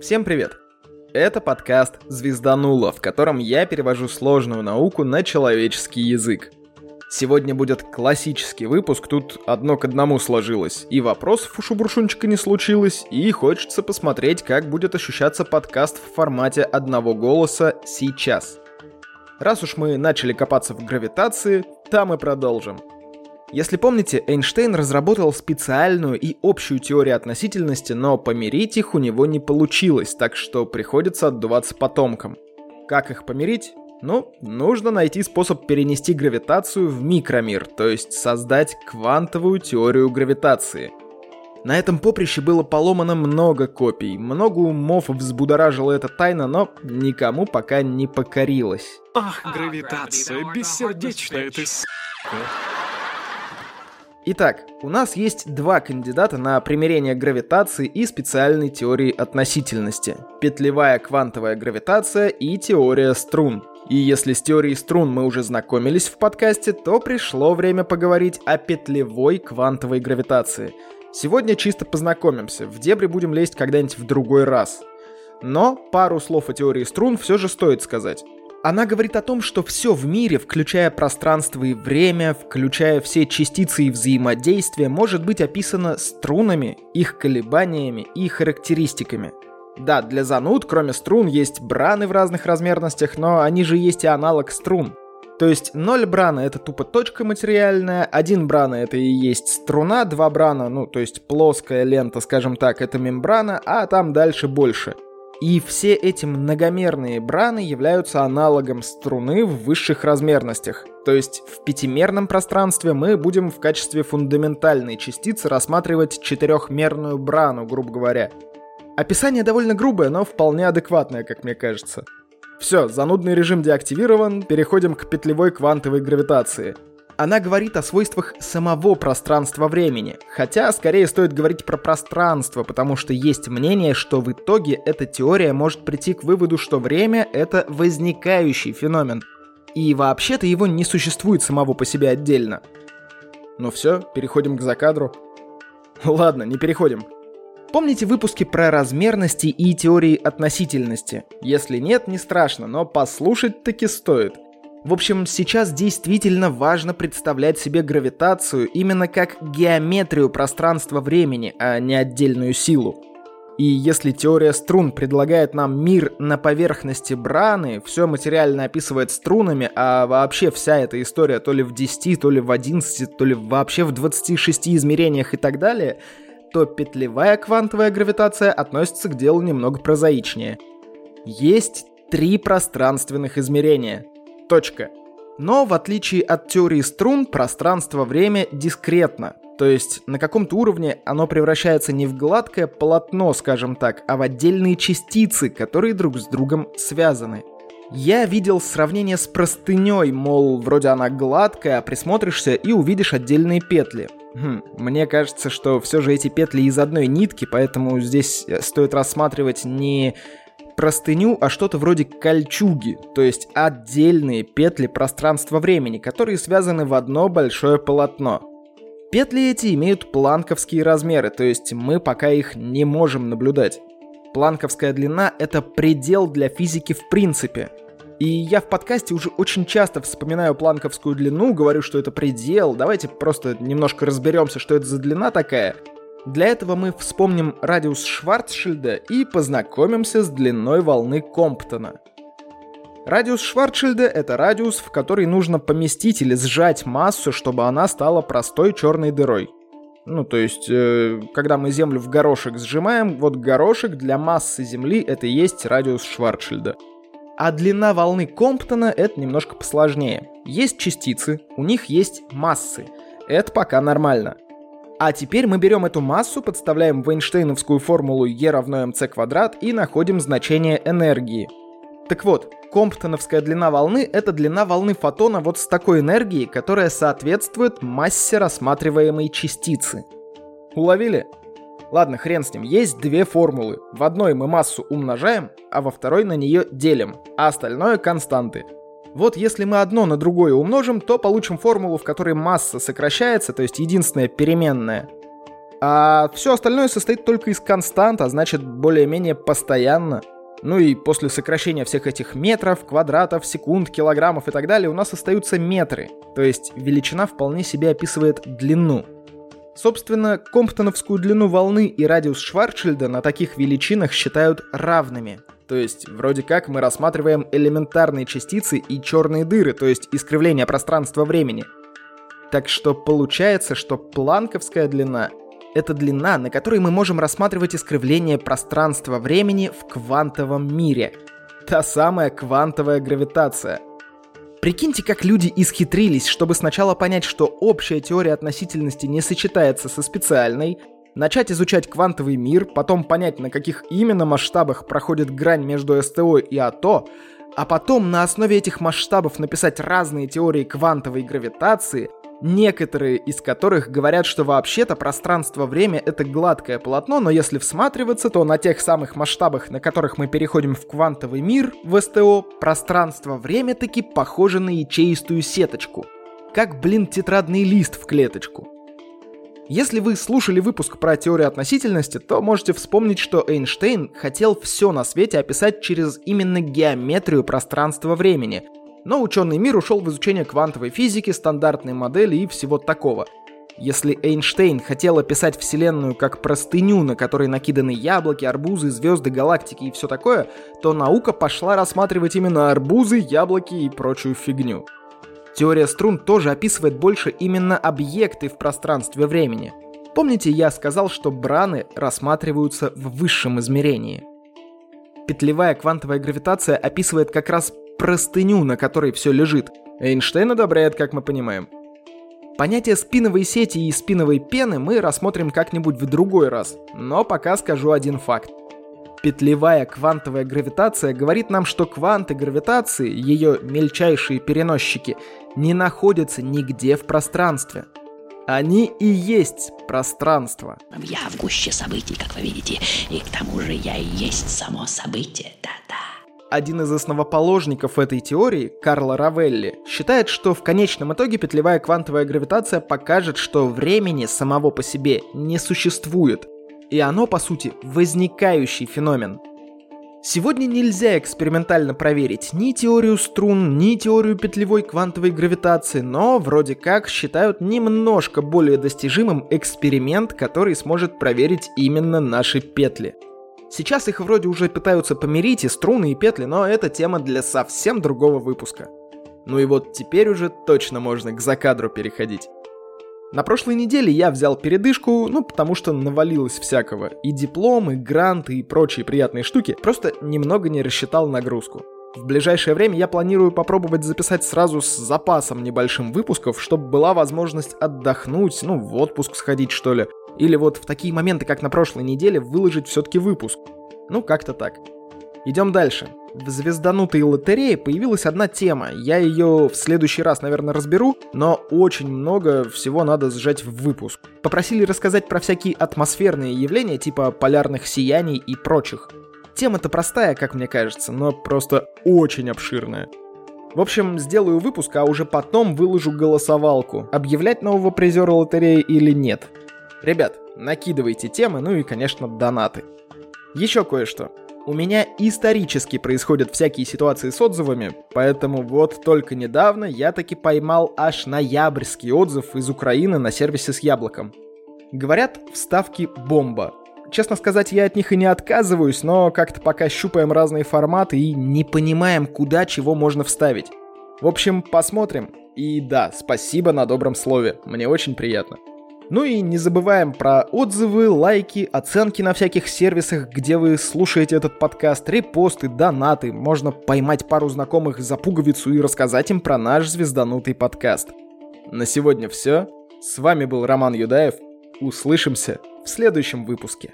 Всем привет! Это подкаст «Звезданула», в котором я перевожу сложную науку на человеческий язык. Сегодня будет классический выпуск, тут одно к одному сложилось. И вопросов у Шубуршунчика не случилось, и хочется посмотреть, как будет ощущаться подкаст в формате одного голоса сейчас. Раз уж мы начали копаться в гравитации, там и продолжим. Если помните, Эйнштейн разработал специальную и общую теорию относительности, но помирить их у него не получилось, так что приходится отдуваться потомкам. Как их помирить? Ну, нужно найти способ перенести гравитацию в микромир, то есть создать квантовую теорию гравитации. На этом поприще было поломано много копий, много умов взбудоражила эта тайна, но никому пока не покорилась. Ах, гравитация, бессердечная ты с***. Итак, у нас есть два кандидата на примирение гравитации и специальной теории относительности. Петлевая квантовая гравитация и теория струн. И если с теорией струн мы уже знакомились в подкасте, то пришло время поговорить о петлевой квантовой гравитации. Сегодня чисто познакомимся, в дебри будем лезть когда-нибудь в другой раз. Но пару слов о теории струн все же стоит сказать. Она говорит о том, что все в мире, включая пространство и время, включая все частицы и взаимодействия, может быть описано струнами, их колебаниями и характеристиками. Да, для зануд, кроме струн, есть браны в разных размерностях, но они же есть и аналог струн. То есть 0 брана это тупо точка материальная, 1 брана это и есть струна, 2 брана, ну то есть плоская лента, скажем так, это мембрана, а там дальше больше. И все эти многомерные браны являются аналогом струны в высших размерностях. То есть в пятимерном пространстве мы будем в качестве фундаментальной частицы рассматривать четырехмерную брану, грубо говоря. Описание довольно грубое, но вполне адекватное, как мне кажется. Все, занудный режим деактивирован, переходим к петлевой квантовой гравитации – она говорит о свойствах самого пространства-времени, хотя скорее стоит говорить про пространство, потому что есть мнение, что в итоге эта теория может прийти к выводу, что время — это возникающий феномен, и вообще-то его не существует самого по себе отдельно. Ну все, переходим к закадру. Ладно, не переходим. Помните выпуски про размерности и теории относительности? Если нет, не страшно, но послушать таки стоит. В общем, сейчас действительно важно представлять себе гравитацию именно как геометрию пространства-времени, а не отдельную силу. И если теория струн предлагает нам мир на поверхности браны, все материально описывает струнами, а вообще вся эта история то ли в 10, то ли в 11, то ли вообще в 26 измерениях и так далее, то петлевая квантовая гравитация относится к делу немного прозаичнее. Есть три пространственных измерения. Точка. Но, в отличие от теории струн, пространство-время дискретно. То есть на каком-то уровне оно превращается не в гладкое полотно, скажем так, а в отдельные частицы, которые друг с другом связаны. Я видел сравнение с простыней, мол, вроде она гладкая, а присмотришься и увидишь отдельные петли. Хм, мне кажется, что все же эти петли из одной нитки, поэтому здесь стоит рассматривать не простыню, а что-то вроде кольчуги, то есть отдельные петли пространства-времени, которые связаны в одно большое полотно. Петли эти имеют планковские размеры, то есть мы пока их не можем наблюдать. Планковская длина — это предел для физики в принципе. И я в подкасте уже очень часто вспоминаю планковскую длину, говорю, что это предел. Давайте просто немножко разберемся, что это за длина такая — для этого мы вспомним радиус Шварцшильда и познакомимся с длиной волны Комптона. Радиус Шварцшильда — это радиус, в который нужно поместить или сжать массу, чтобы она стала простой черной дырой. Ну, то есть, э, когда мы Землю в горошек сжимаем, вот горошек для массы Земли — это и есть радиус Шварцшильда. А длина волны Комптона — это немножко посложнее. Есть частицы, у них есть массы. Это пока нормально. А теперь мы берем эту массу, подставляем в Эйнштейновскую формулу E равно mc квадрат и находим значение энергии. Так вот, комптоновская длина волны — это длина волны фотона вот с такой энергией, которая соответствует массе рассматриваемой частицы. Уловили? Ладно, хрен с ним, есть две формулы. В одной мы массу умножаем, а во второй на нее делим, а остальное константы. Вот если мы одно на другое умножим, то получим формулу, в которой масса сокращается, то есть единственная переменная. А все остальное состоит только из констант, а значит более-менее постоянно. Ну и после сокращения всех этих метров, квадратов, секунд, килограммов и так далее у нас остаются метры. То есть величина вполне себе описывает длину. Собственно, комптоновскую длину волны и радиус Шварцшильда на таких величинах считают равными. То есть, вроде как мы рассматриваем элементарные частицы и черные дыры, то есть искривление пространства-времени. Так что получается, что планковская длина — это длина, на которой мы можем рассматривать искривление пространства-времени в квантовом мире. Та самая квантовая гравитация — Прикиньте, как люди исхитрились, чтобы сначала понять, что общая теория относительности не сочетается со специальной, начать изучать квантовый мир, потом понять, на каких именно масштабах проходит грань между СТО и АТО, а потом на основе этих масштабов написать разные теории квантовой гравитации, некоторые из которых говорят, что вообще-то пространство-время — это гладкое полотно, но если всматриваться, то на тех самых масштабах, на которых мы переходим в квантовый мир, в СТО, пространство-время таки похоже на ячеистую сеточку. Как, блин, тетрадный лист в клеточку. Если вы слушали выпуск про теорию относительности, то можете вспомнить, что Эйнштейн хотел все на свете описать через именно геометрию пространства-времени, но ученый мир ушел в изучение квантовой физики, стандартной модели и всего такого. Если Эйнштейн хотел описать Вселенную как простыню, на которой накиданы яблоки, арбузы, звезды, галактики и все такое, то наука пошла рассматривать именно арбузы, яблоки и прочую фигню. Теория струн тоже описывает больше именно объекты в пространстве времени. Помните, я сказал, что браны рассматриваются в высшем измерении? Петлевая квантовая гравитация описывает как раз простыню, на которой все лежит. Эйнштейн одобряет, как мы понимаем. Понятие спиновой сети и спиновой пены мы рассмотрим как-нибудь в другой раз, но пока скажу один факт. Петлевая квантовая гравитация говорит нам, что кванты гравитации, ее мельчайшие переносчики, не находятся нигде в пространстве. Они и есть пространство. Я в гуще событий, как вы видите, и к тому же я и есть само событие, да-да. Один из основоположников этой теории, Карло Равелли, считает, что в конечном итоге петлевая квантовая гравитация покажет, что времени самого по себе не существует, и оно, по сути, возникающий феномен. Сегодня нельзя экспериментально проверить ни теорию струн, ни теорию петлевой квантовой гравитации, но вроде как считают немножко более достижимым эксперимент, который сможет проверить именно наши петли – Сейчас их вроде уже пытаются помирить и струны, и петли, но это тема для совсем другого выпуска. Ну и вот теперь уже точно можно к закадру переходить. На прошлой неделе я взял передышку, ну потому что навалилось всякого. И диплом, и гранты, и прочие приятные штуки. Просто немного не рассчитал нагрузку. В ближайшее время я планирую попробовать записать сразу с запасом небольшим выпусков, чтобы была возможность отдохнуть, ну, в отпуск сходить, что ли. Или вот в такие моменты, как на прошлой неделе, выложить все-таки выпуск. Ну, как-то так. Идем дальше. В звезданутой лотерее появилась одна тема. Я ее в следующий раз, наверное, разберу, но очень много всего надо сжать в выпуск. Попросили рассказать про всякие атмосферные явления, типа полярных сияний и прочих. Тема-то простая, как мне кажется, но просто очень обширная. В общем, сделаю выпуск, а уже потом выложу голосовалку, объявлять нового призера лотереи или нет. Ребят, накидывайте темы, ну и, конечно, донаты. Еще кое-что. У меня исторически происходят всякие ситуации с отзывами, поэтому вот только недавно я таки поймал аж ноябрьский отзыв из Украины на сервисе с яблоком. Говорят, вставки бомба. Честно сказать, я от них и не отказываюсь, но как-то пока щупаем разные форматы и не понимаем, куда чего можно вставить. В общем, посмотрим. И да, спасибо на добром слове, мне очень приятно. Ну и не забываем про отзывы, лайки, оценки на всяких сервисах, где вы слушаете этот подкаст, репосты, донаты. Можно поймать пару знакомых за пуговицу и рассказать им про наш звезданутый подкаст. На сегодня все. С вами был Роман Юдаев. Услышимся в следующем выпуске.